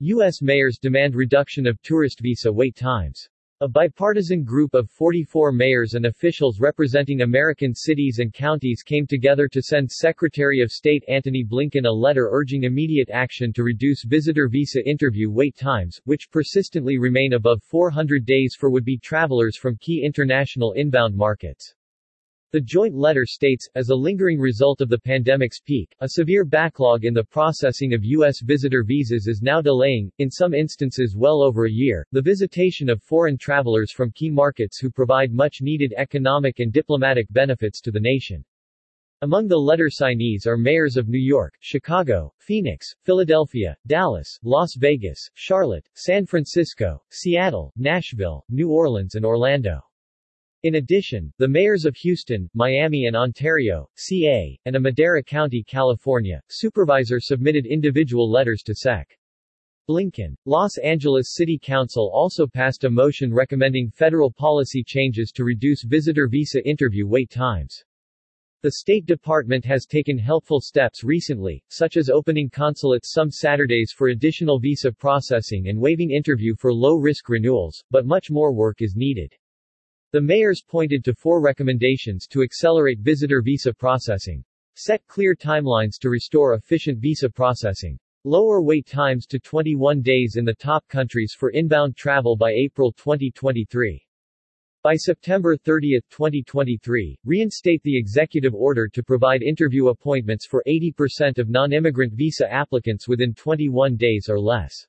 U.S. mayors demand reduction of tourist visa wait times. A bipartisan group of 44 mayors and officials representing American cities and counties came together to send Secretary of State Antony Blinken a letter urging immediate action to reduce visitor visa interview wait times, which persistently remain above 400 days for would-be travelers from key international inbound markets. The joint letter states, as a lingering result of the pandemic's peak, a severe backlog in the processing of U.S. visitor visas is now delaying, in some instances well over a year, the visitation of foreign travelers from key markets who provide much-needed economic and diplomatic benefits to the nation. Among the letter signees are mayors of New York, Chicago, Phoenix, Philadelphia, Dallas, Las Vegas, Charlotte, San Francisco, Seattle, Nashville, New Orleans and Orlando. In addition, the mayors of Houston, Miami and Ontario, CA, and a Madera County, California, supervisor submitted individual letters to Sec. Blinken. Los Angeles City Council also passed a motion recommending federal policy changes to reduce visitor visa interview wait times. The State Department has taken helpful steps recently, such as opening consulates some Saturdays for additional visa processing and waiving interview for low-risk renewals, but much more work is needed. The mayors pointed to four recommendations to accelerate visitor visa processing. Set clear timelines to restore efficient visa processing. Lower wait times to 21 days in the top countries for inbound travel by April 2023. By September 30, 2023, reinstate the executive order to provide interview appointments for 80% of non-immigrant visa applicants within 21 days or less.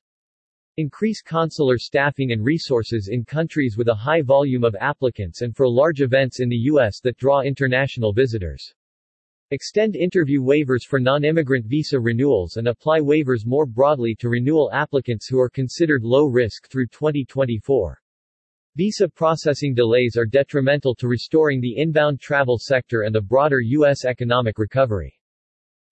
Increase consular staffing and resources in countries with a high volume of applicants and for large events in the U.S. that draw international visitors. Extend interview waivers for non-immigrant visa renewals and apply waivers more broadly to renewal applicants who are considered low risk through 2024. Visa processing delays are detrimental to restoring the inbound travel sector and the broader U.S. economic recovery.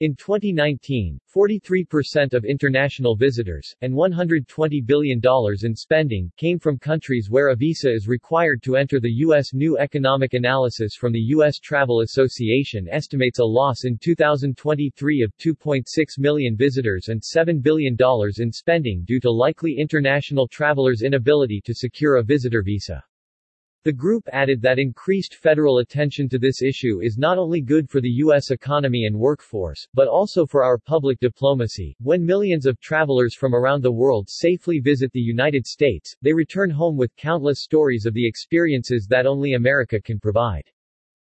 In 2019, 43% of international visitors, and $120 billion in spending, came from countries where a visa is required to enter the U.S. New economic analysis from the U.S. Travel Association estimates a loss in 2023 of 2.6 million visitors and $7 billion in spending due to likely international travelers' inability to secure a visitor visa. The group added that increased federal attention to this issue is not only good for the U.S. economy and workforce, but also for our public diplomacy. When millions of travelers from around the world safely visit the United States, they return home with countless stories of the experiences that only America can provide.